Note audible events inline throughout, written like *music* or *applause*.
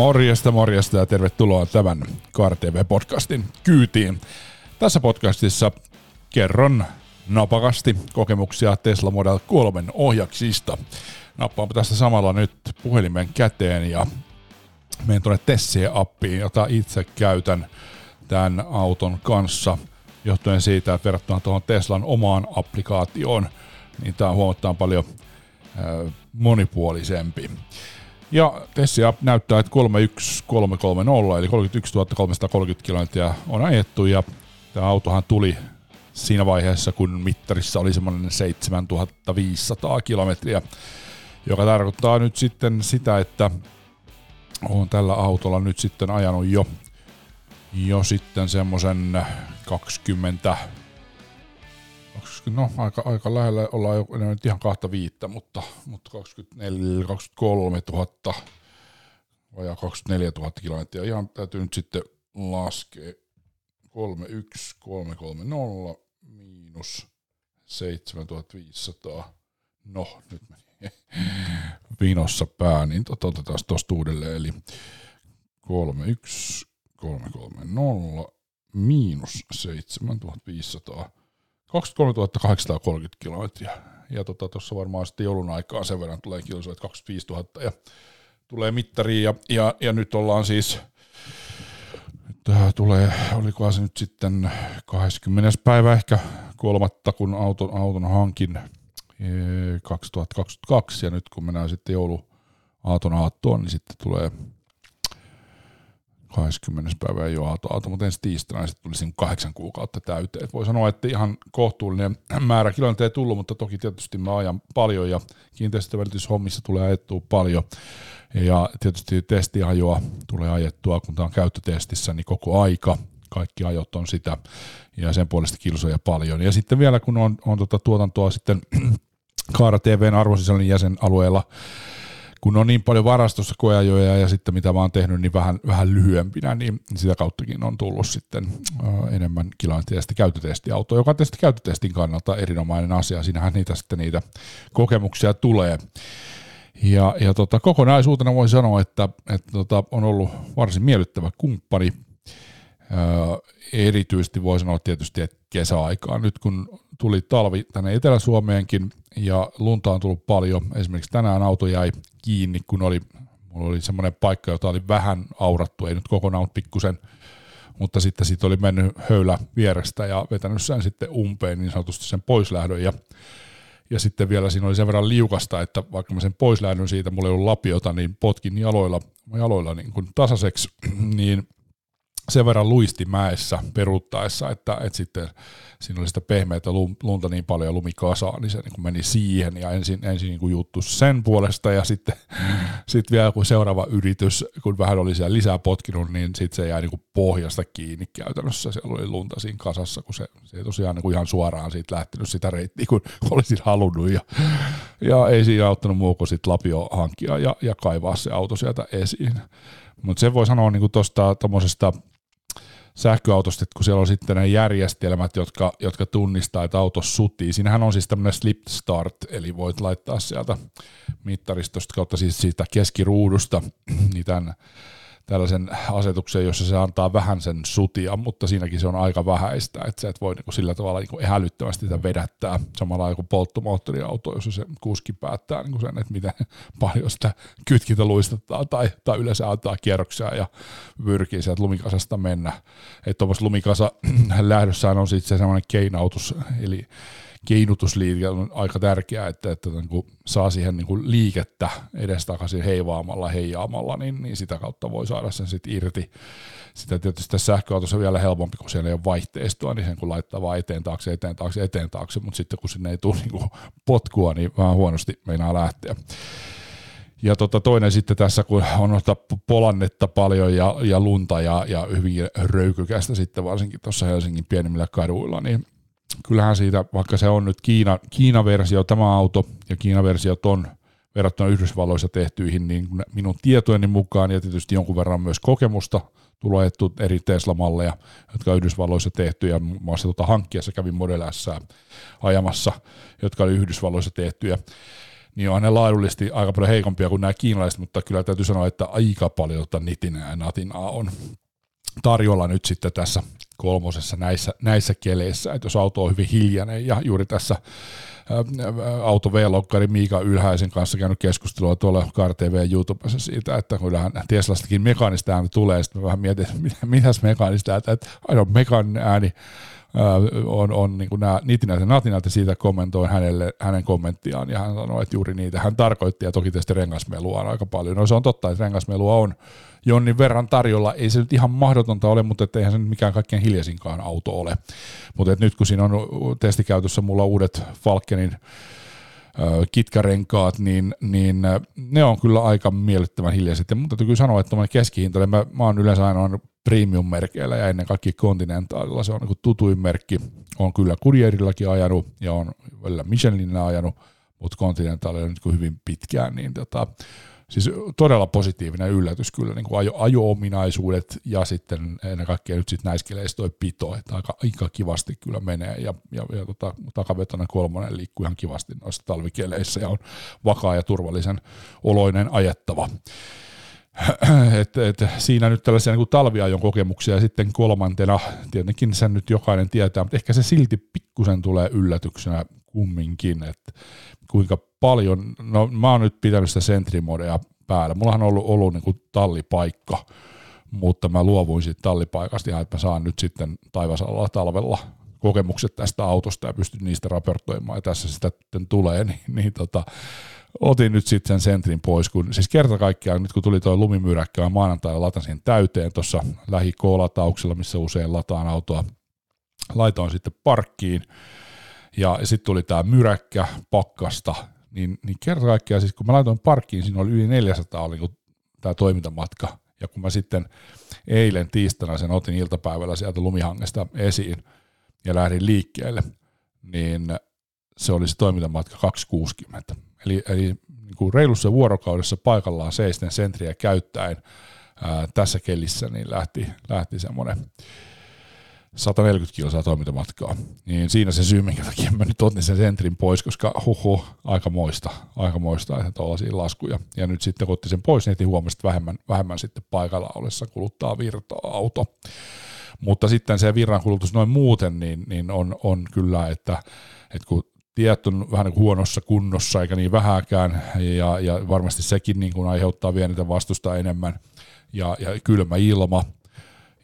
Morjesta, morjesta ja tervetuloa tämän KarTV-podcastin kyytiin. Tässä podcastissa kerron napakasti kokemuksia Tesla Model 3 ohjaksista. Nappaanpa tästä samalla nyt puhelimen käteen ja menen tuonne Tessie-appiin, jota itse käytän tämän auton kanssa johtuen siitä, että verrattuna tuohon Teslan omaan applikaatioon, niin tämä on huomattavan paljon monipuolisempi. Ja Tessia näyttää, että 31330 eli 31 330 kilometriä on ajettu ja tämä autohan tuli siinä vaiheessa, kun mittarissa oli semmoinen 7500 kilometriä, joka tarkoittaa nyt sitten sitä, että on tällä autolla nyt sitten ajanut jo, jo sitten semmoisen 20 no aika, aika lähellä ollaan jo en nyt ihan kahta viittä, mutta, mutta 24, 23 000 vajaa 24 000 kilometriä. Ihan täytyy nyt sitten laskea 31 330 miinus 7500. No, nyt meni *laughs* vinossa pää, niin otetaan tuosta uudelleen. Eli 31 330 miinus 7500 23 830 kilometriä. Ja tuossa tota, varmaan sitten joulun aikaa sen verran tulee kilsoja, 25 000 ja tulee mittariin ja, ja, ja nyt ollaan siis, nyt tulee, olikohan se nyt sitten 20. päivä ehkä kolmatta, kun auton, auton hankin 2022 ja nyt kun mennään sitten joulu aaton aattoon, niin sitten tulee 20. päivä ei ole mutta ensi tiistaina sitten tuli kahdeksan kuukautta täyteen. Et voi sanoa, että ihan kohtuullinen määrä kilometrejä tullut, mutta toki tietysti mä ajan paljon ja kiinteistövälityshommissa tulee ajettua paljon. Ja tietysti testiajoa tulee ajettua, kun tämä on käyttötestissä, niin koko aika kaikki ajot on sitä ja sen puolesta kilsoja paljon. Ja sitten vielä kun on, on tuota tuotantoa sitten *clears throat* Kaara TVn arvosisällön jäsenalueella, kun on niin paljon varastossa koeajoja ja sitten mitä mä oon tehnyt niin vähän, vähän lyhyempinä, niin sitä kauttakin on tullut sitten enemmän kilometriä sitten käyttötestiautoa, joka on tietysti käyttötestin kannalta erinomainen asia. Siinähän niitä sitten niitä kokemuksia tulee. Ja, ja tota, kokonaisuutena voi sanoa, että, että tota, on ollut varsin miellyttävä kumppani. Erityisesti voi sanoa tietysti, että kesäaikaan, nyt kun tuli talvi tänne Etelä-Suomeenkin ja lunta on tullut paljon, esimerkiksi tänään auto jäi kiinni, kun oli, mulla oli semmoinen paikka, jota oli vähän aurattu, ei nyt kokonaan, mutta pikkusen, mutta sitten siitä oli mennyt höylä vierestä ja vetänyt sen sitten umpeen niin sanotusti sen poislähdön ja ja sitten vielä siinä oli sen verran liukasta, että vaikka mä sen pois lähdön siitä, mulla ei ollut lapiota, niin potkin jaloilla, jaloilla niin kuin tasaiseksi, *clears throat* niin sen verran luisti mäessä peruuttaessa, että, että sitten siinä oli sitä pehmeitä lunta niin paljon ja lumikasaa, niin se niin meni siihen ja ensin, ensin niin kuin juttu sen puolesta ja sitten *laughs* sit vielä kun seuraava yritys, kun vähän oli siellä lisää potkinut, niin sitten se jäi niin kuin pohjasta kiinni käytännössä. Siellä oli lunta siinä kasassa, kun se, se ei tosiaan niin kuin ihan suoraan siitä lähtenyt sitä reittiä, kun *laughs* olisin halunnut ja, ja ei siinä auttanut muu kuin sit lapio hankkia ja, ja kaivaa se auto sieltä esiin. Mutta se voi sanoa niin tuosta sähköautosta, kun siellä on sitten ne järjestelmät, jotka, jotka tunnistaa, että auto sutii. Siinähän on siis tämmöinen slip start, eli voit laittaa sieltä mittaristosta kautta siis siitä keskiruudusta *clears throat* niin tämän tällaisen asetuksen, jossa se antaa vähän sen sutia, mutta siinäkin se on aika vähäistä, että sä et voi niinku sillä tavalla niinku hälyttävästi sitä vedättää samalla kuin polttomoottoriauto, jossa se kuski päättää niinku sen, että miten paljon sitä kytkintä luistattaa tai, tai yleensä antaa kierroksia ja pyrkii sieltä lumikasasta mennä. Että tuommoista lumikasa *clears throat* lähdössään on sitten se semmoinen keinautus, eli keinutusliike on aika tärkeää, että, että niin kuin saa siihen niin kuin liikettä edestakaisin heivaamalla, heijaamalla, niin, niin sitä kautta voi saada sen sitten irti. Sitä tietysti tässä sähköautossa vielä helpompi, kun siellä ei ole vaihteistoa, niin sen kun laittaa vaan eteen taakse, eteen taakse, eteen taakse, mutta sitten kun sinne ei tule niin kuin potkua, niin vähän huonosti meinaa lähteä. Ja tota, toinen sitten tässä, kun on noita polannetta paljon ja, ja lunta ja, ja hyvin röykykästä sitten varsinkin tuossa Helsingin pienimmillä kaduilla, niin kyllähän siitä, vaikka se on nyt Kiina, Kiina-versio tämä auto ja Kiina-versiot on verrattuna Yhdysvalloissa tehtyihin, niin minun tietojeni mukaan ja tietysti jonkun verran myös kokemusta tuloettu eri Tesla-malleja, jotka Yhdysvalloissa tehty ja muun muassa tuota hankkiessa kävin Model S ajamassa, jotka oli Yhdysvalloissa tehtyjä, niin on ne laadullisesti aika paljon heikompia kuin nämä kiinalaiset, mutta kyllä täytyy sanoa, että aika paljon tota nitinää natinaa on tarjolla nyt sitten tässä kolmosessa näissä, näissä keleissä, että jos auto on hyvin hiljainen ja juuri tässä auto V-lokkari Miika Ylhäisen kanssa käynyt keskustelua tuolla KarTV YouTubessa siitä, että kyllähän Teslastakin mekaanista ääni tulee, sitten mä vähän mietin, että mitäs mekaanista ääntä, että aina mekaaninen ääni on, on niin kuin nämä nitinät ja siitä kommentoin hänelle, hänen kommenttiaan, ja hän sanoi, että juuri niitä hän tarkoitti, ja toki tietysti rengasmelua on aika paljon. No se on totta, että rengasmelua on jonnin verran tarjolla, ei se nyt ihan mahdotonta ole, mutta eihän se nyt mikään kaikkein hiljaisinkaan auto ole. Mutta nyt kun siinä on testikäytössä mulla uudet Falkenin kitkarenkaat, niin, niin ne on kyllä aika miellyttävän hiljaiset. Ja mutta täytyy kyllä sanoa, että keskihinta, mä, mä oon yleensä aina premium-merkeillä ja ennen kaikkea Continentalilla se on niin tutuin merkki. On kyllä Courierillakin ajanut ja on välillä Michelinillä ajanut, mutta Continentalilla nyt hyvin pitkään, niin tota, siis todella positiivinen yllätys kyllä, niin kuin ajo, ajo-ominaisuudet ja sitten ennen kaikkea nyt sitten näissä keleissä toi pito, että aika, aika kivasti kyllä menee ja, ja, ja tota, takavetoinen kolmonen liikkuu ihan kivasti noissa talvikeleissä ja on vakaa ja turvallisen oloinen ajettava. *clears throat* et, et, siinä nyt tällaisia niin talviajon kokemuksia ja sitten kolmantena, tietenkin sen nyt jokainen tietää, mutta ehkä se silti pikkusen tulee yllätyksenä kumminkin, että kuinka paljon, no mä oon nyt pitänyt sitä sentrimodeja päällä, mullahan on ollut, ollut niin kuin tallipaikka, mutta mä luovuin siitä tallipaikasta ihan, että mä saan nyt sitten taivasalalla talvella kokemukset tästä autosta ja pystyn niistä raportoimaan. Ja tässä sitä sitten tulee, niin, niin tota, otin nyt sitten sen sentrin pois, kun siis kerta kaikkiaan nyt kun tuli tuo lumimyräkkä, mä maanantaina latasin täyteen tuossa lähi missä usein lataan autoa, laitoin sitten parkkiin, ja sitten tuli tämä myräkkä pakkasta, niin, niin kerta kaikkiaan siis kun mä laitoin parkkiin, siinä oli yli 400 oli niin tämä toimintamatka, ja kun mä sitten eilen tiistaina sen otin iltapäivällä sieltä lumihangesta esiin ja lähdin liikkeelle, niin se oli se toimintamatka 260. Eli, eli niin kuin reilussa vuorokaudessa paikallaan seisten sentriä käyttäen ää, tässä kelissä niin lähti, lähti semmoinen 140 kilsaa toimintamatkaa. Niin siinä se syy, minkä takia mä nyt otin sen sentrin pois, koska huhu, aika moista, aika moista, että tuollaisia laskuja. Ja nyt sitten kun otin sen pois, niin huomasi, että vähemmän, vähemmän sitten paikalla ollessa kuluttaa virtaa auto. Mutta sitten se virran kulutus noin muuten, niin, niin on, on kyllä, että, että kun tiet on vähän niin huonossa kunnossa eikä niin vähäkään ja, ja varmasti sekin niin kuin aiheuttaa vielä niitä vastusta enemmän. Ja, ja kylmä ilma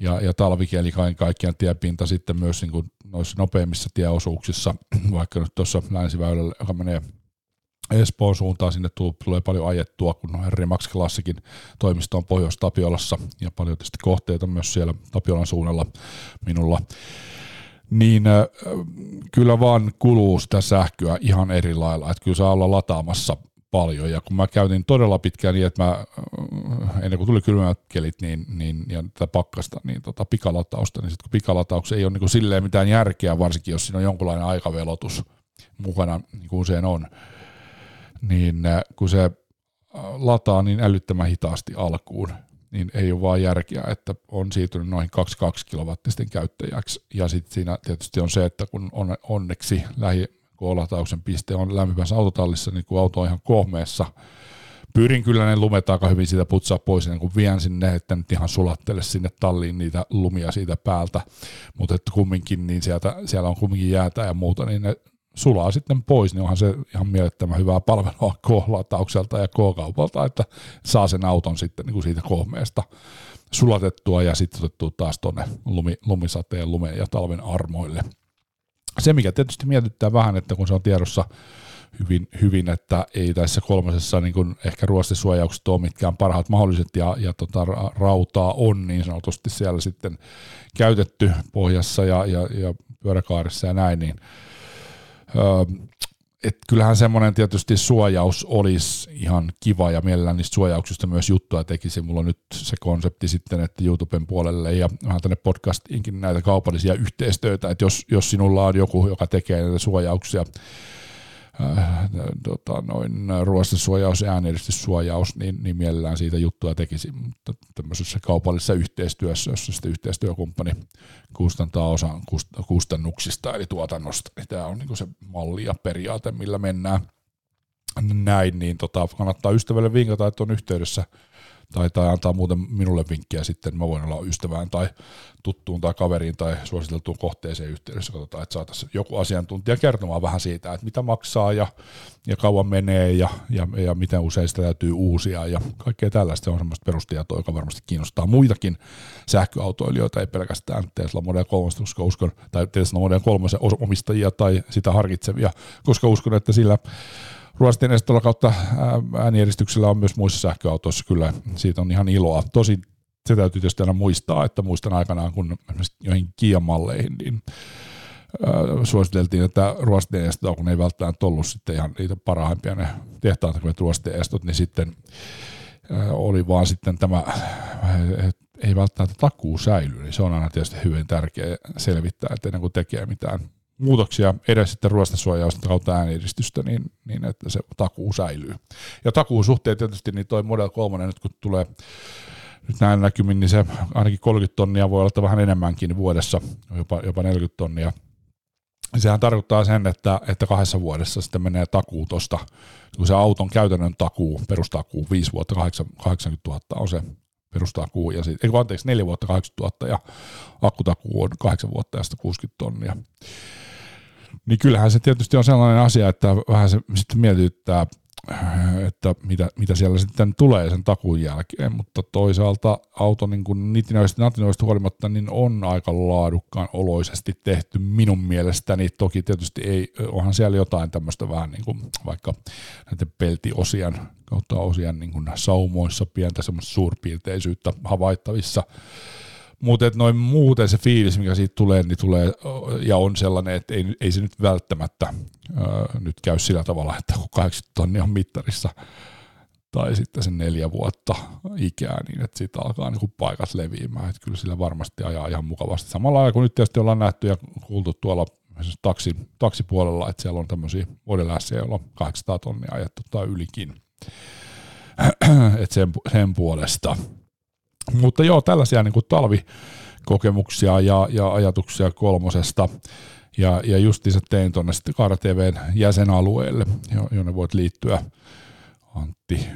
ja, ja talvikeli kaiken kaikkiaan tiepinta sitten myös niin kuin noissa nopeimmissa tieosuuksissa, *clears throat* vaikka nyt tuossa länsiväylällä, joka menee Espoon suuntaan, sinne tulee paljon ajettua, kun on Max Classicin toimisto on Pohjois-Tapiolassa ja paljon tietysti kohteita myös siellä Tapiolan suunnalla minulla niin kyllä vaan kuluu sitä sähköä ihan eri lailla, että kyllä saa olla lataamassa paljon, ja kun mä käytin todella pitkään niin, että mä, ennen kuin tuli kylmät kelit niin, niin, ja tätä pakkasta, niin tota pikalatausta, niin sitten kun pikalataus ei ole niin silleen mitään järkeä, varsinkin jos siinä on jonkunlainen aikavelotus mukana, niin kuin usein on, niin kun se lataa niin älyttömän hitaasti alkuun, niin ei ole vaan järkeä, että on siirtynyt noin 22 kilowattisten käyttäjäksi. Ja sitten siinä tietysti on se, että kun on onneksi lähi latauksen piste on lämpimässä autotallissa, niin kun auto on ihan kohmeessa, pyrin kyllä ne lumet aika hyvin siitä putsaa pois, niin kun vien sinne, että nyt ihan sulattele sinne talliin niitä lumia siitä päältä, mutta kumminkin, niin sieltä, siellä on kumminkin jäätä ja muuta, niin ne sulaa sitten pois, niin onhan se ihan mielettömän hyvää palvelua *laughs* K-lataukselta ja K-kaupalta, että saa sen auton sitten niin kuin siitä kohmeesta sulatettua ja sitten otettua taas tuonne lumi, lumisateen, lumeen ja talven armoille. Se, mikä tietysti mietittää vähän, että kun se on tiedossa hyvin, hyvin että ei tässä kolmasessa niin kuin ehkä ruostisuojaukset ole mitkään parhaat mahdolliset ja, ja tota, rautaa on niin sanotusti siellä sitten käytetty pohjassa ja, ja, ja pyöräkaarissa ja näin, niin et kyllähän semmoinen tietysti suojaus olisi ihan kiva ja mielellään niistä suojauksista myös juttua tekisi. Mulla on nyt se konsepti sitten, että YouTuben puolelle ja vähän tänne podcastiinkin näitä kaupallisia yhteistyötä, että jos, jos sinulla on joku, joka tekee näitä suojauksia, äh, tota, noin ruostesuojaus ja äänieristyssuojaus, niin, niin mielellään siitä juttua tekisi, mutta tämmöisessä kaupallisessa yhteistyössä, jossa sitten yhteistyökumppani kustantaa osan kustannuksista eli tuotannosta, niin tämä on niin se malli ja periaate, millä mennään. näin, niin tota, kannattaa ystävälle vinkata, että on yhteydessä tai, tai antaa muuten minulle vinkkiä sitten, mä voin olla ystävään tai tuttuun tai kaveriin tai suositeltuun kohteeseen yhteydessä, katsotaan, että saataisiin joku asiantuntija kertomaan vähän siitä, että mitä maksaa ja, ja kauan menee ja, ja, ja miten usein sitä täytyy uusia ja kaikkea tällaista. On semmoista perustietoa, joka varmasti kiinnostaa muitakin sähköautoilijoita, ei pelkästään Tesla Model 3, koska uskon, tai Tesla Model 3 omistajia tai sitä harkitsevia, koska uskon, että sillä ruostin estolla kautta äänieristyksellä on myös muissa sähköautoissa kyllä, siitä on ihan iloa. Tosi se täytyy tietysti aina muistaa, että muistan aikanaan, kun joihin Kia-malleihin, niin suositeltiin, että ruosteinestoa, kun ei välttämättä ollut sitten ihan niitä parhaimpia ne tehtaan tekemät ruosteinestot, niin sitten oli vaan sitten tämä, ei välttämättä takuu säily, niin se on aina tietysti hyvin tärkeä selvittää, että ennen kuin tekee mitään muutoksia edes sitten ruostasuojausta kautta ääniedistystä, niin, niin että se takuu säilyy. Ja takuun suhteen tietysti niin toi Model 3 nyt kun tulee nyt näin näkymin, niin se ainakin 30 tonnia voi olla vähän enemmänkin vuodessa, jopa, jopa 40 tonnia. Sehän tarkoittaa sen, että, että kahdessa vuodessa sitten menee takuu tuosta, kun se auton käytännön takuu, perustakuu 5 vuotta 80 000 on se perustakuu, ja sit, ei, anteeksi, 4 vuotta 80 000 ja akkutakuu on 8 vuotta ja 60 tonnia. Niin kyllähän se tietysti on sellainen asia, että vähän se sitten mietityttää, että mitä, mitä siellä sitten tulee sen takuun jälkeen, mutta toisaalta auto niin kuin nitinöistä natinoista huolimatta niin on aika laadukkaan oloisesti tehty minun mielestäni. Toki tietysti ei, onhan siellä jotain tämmöistä vähän niin kuin vaikka näiden peltiosien kautta osien niin kuin saumoissa pientä semmoista suurpiirteisyyttä havaittavissa, mutta noin muuten se fiilis, mikä siitä tulee, niin tulee ja on sellainen, että ei, ei se nyt välttämättä ää, nyt käy sillä tavalla, että kun 80 tonnia on mittarissa tai sitten sen neljä vuotta ikää, niin että siitä alkaa niin paikat leviämään. Että kyllä sillä varmasti ajaa ihan mukavasti. Samalla lailla kuin nyt tietysti ollaan nähty ja kuultu tuolla taksi, taksipuolella, että siellä on tämmöisiä modelässiä, joilla on 800 tonnia ajettu tai ylikin. *clears throat* että sen, sen puolesta. Mutta joo, tällaisia niin kuin talvikokemuksia ja, ja ajatuksia kolmosesta. Ja, ja justiinsa tein tuonne sitten jäsenalueelle, jonne voit liittyä. Antti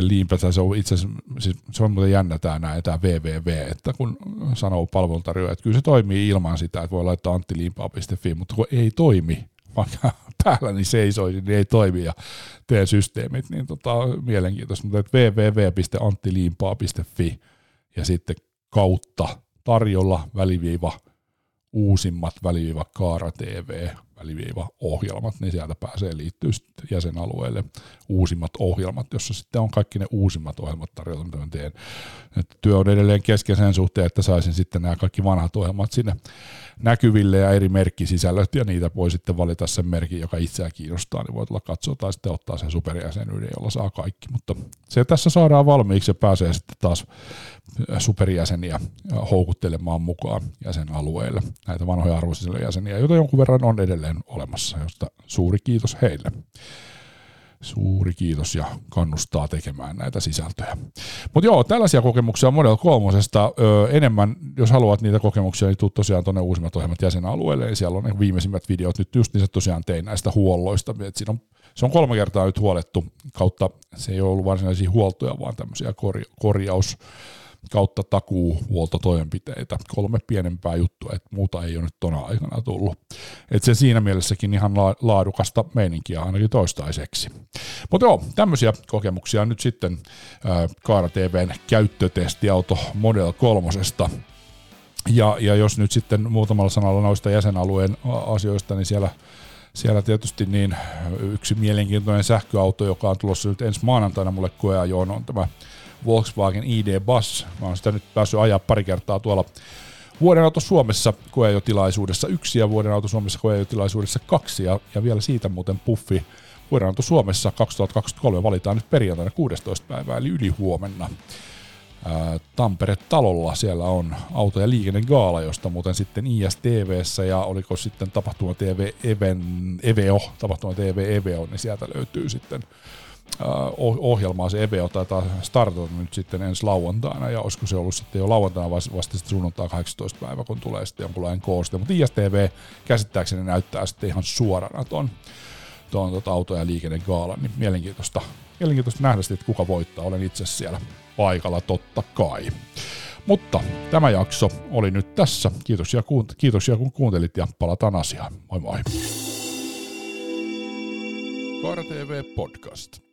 liimpä, se on itse siis se on muuten jännä tämä näin, tämä www, että kun sanoo palveluntarjoaja, että kyllä se toimii ilman sitä, että voi laittaa anttiliimpaa.fi, mutta kun ei toimi, vaikka *laughs* päällä niin seisoi, niin ei toimi ja tee systeemit, niin tota, mielenkiintoista, mutta www.anttiliimpaa.fi ja sitten kautta tarjolla väliviiva uusimmat väliviiva Kaara TV väliviiva ohjelmat, niin sieltä pääsee liittyä jäsenalueelle uusimmat ohjelmat, jossa sitten on kaikki ne uusimmat ohjelmat tarjolla, mitä mä teen. Et työ on edelleen kesken sen suhteen, että saisin sitten nämä kaikki vanhat ohjelmat sinne näkyville ja eri merkkisisällöt, ja niitä voi sitten valita sen merkin, joka itseä kiinnostaa, niin voi tulla katsoa tai sitten ottaa sen superjäsenyyden, jolla saa kaikki. Mutta se tässä saadaan valmiiksi ja pääsee sitten taas superjäseniä houkuttelemaan mukaan jäsenalueelle, näitä vanhoja arvoisille jäseniä, joita jonkun verran on edelleen olemassa, josta suuri kiitos heille. Suuri kiitos ja kannustaa tekemään näitä sisältöjä. Mutta joo, tällaisia kokemuksia Model 3. Öö, enemmän, jos haluat niitä kokemuksia, niin tuu tosiaan tuonne uusimmat ohjelmat jäsenalueelle. Siellä on ne viimeisimmät videot. Nyt just niin tosiaan tein näistä huolloista. Et siinä on, se on kolme kertaa nyt huolettu kautta, se ei ole ollut varsinaisia huoltoja, vaan tämmöisiä korja- korjaus kautta takuuhuoltotoimenpiteitä. Kolme pienempää juttua, että muuta ei ole nyt tona aikana tullut. Et se siinä mielessäkin ihan laadukasta meininkiä ainakin toistaiseksi. Mutta joo, tämmöisiä kokemuksia nyt sitten äh, Kaara TVn käyttötestiauto Model 3. Ja, ja jos nyt sitten muutamalla sanalla noista jäsenalueen asioista, niin siellä siellä tietysti niin yksi mielenkiintoinen sähköauto, joka on tulossa nyt ensi maanantaina mulle koeajoon, on tämä Volkswagen ID Bus. Mä oon sitä nyt päässyt ajaa pari kertaa tuolla vuoden auto Suomessa koeajotilaisuudessa yksi ja vuoden auto Suomessa koeajotilaisuudessa kaksi ja, ja vielä siitä muuten puffi vuoden auto Suomessa 2023 valitaan nyt perjantaina 16. päivää eli yli huomenna. Tampere-talolla siellä on auto- ja liikennegaala, josta muuten sitten ISTVssä ja oliko sitten tapahtuma TV Even, EVO, tapahtuma TV EVO, niin sieltä löytyy sitten ohjelmaa, se EVO taitaa startata nyt sitten ensi lauantaina, ja olisiko se ollut sitten jo lauantaina vasta, vasta sitten sunnuntai 18 päivä, kun tulee sitten jonkunlainen kooste, mutta ISTV käsittääkseni näyttää sitten ihan suorana ton, tuon tota, auto- ja liikennegaalan, niin mielenkiintoista, mielenkiintoista nähdä sitten, että kuka voittaa. Olen itse siellä paikalla totta kai. Mutta tämä jakso oli nyt tässä. Kiitos ja, kuunt- kiitos ja kun kuuntelit ja palataan asiaan. Moi moi. Koira TV Podcast.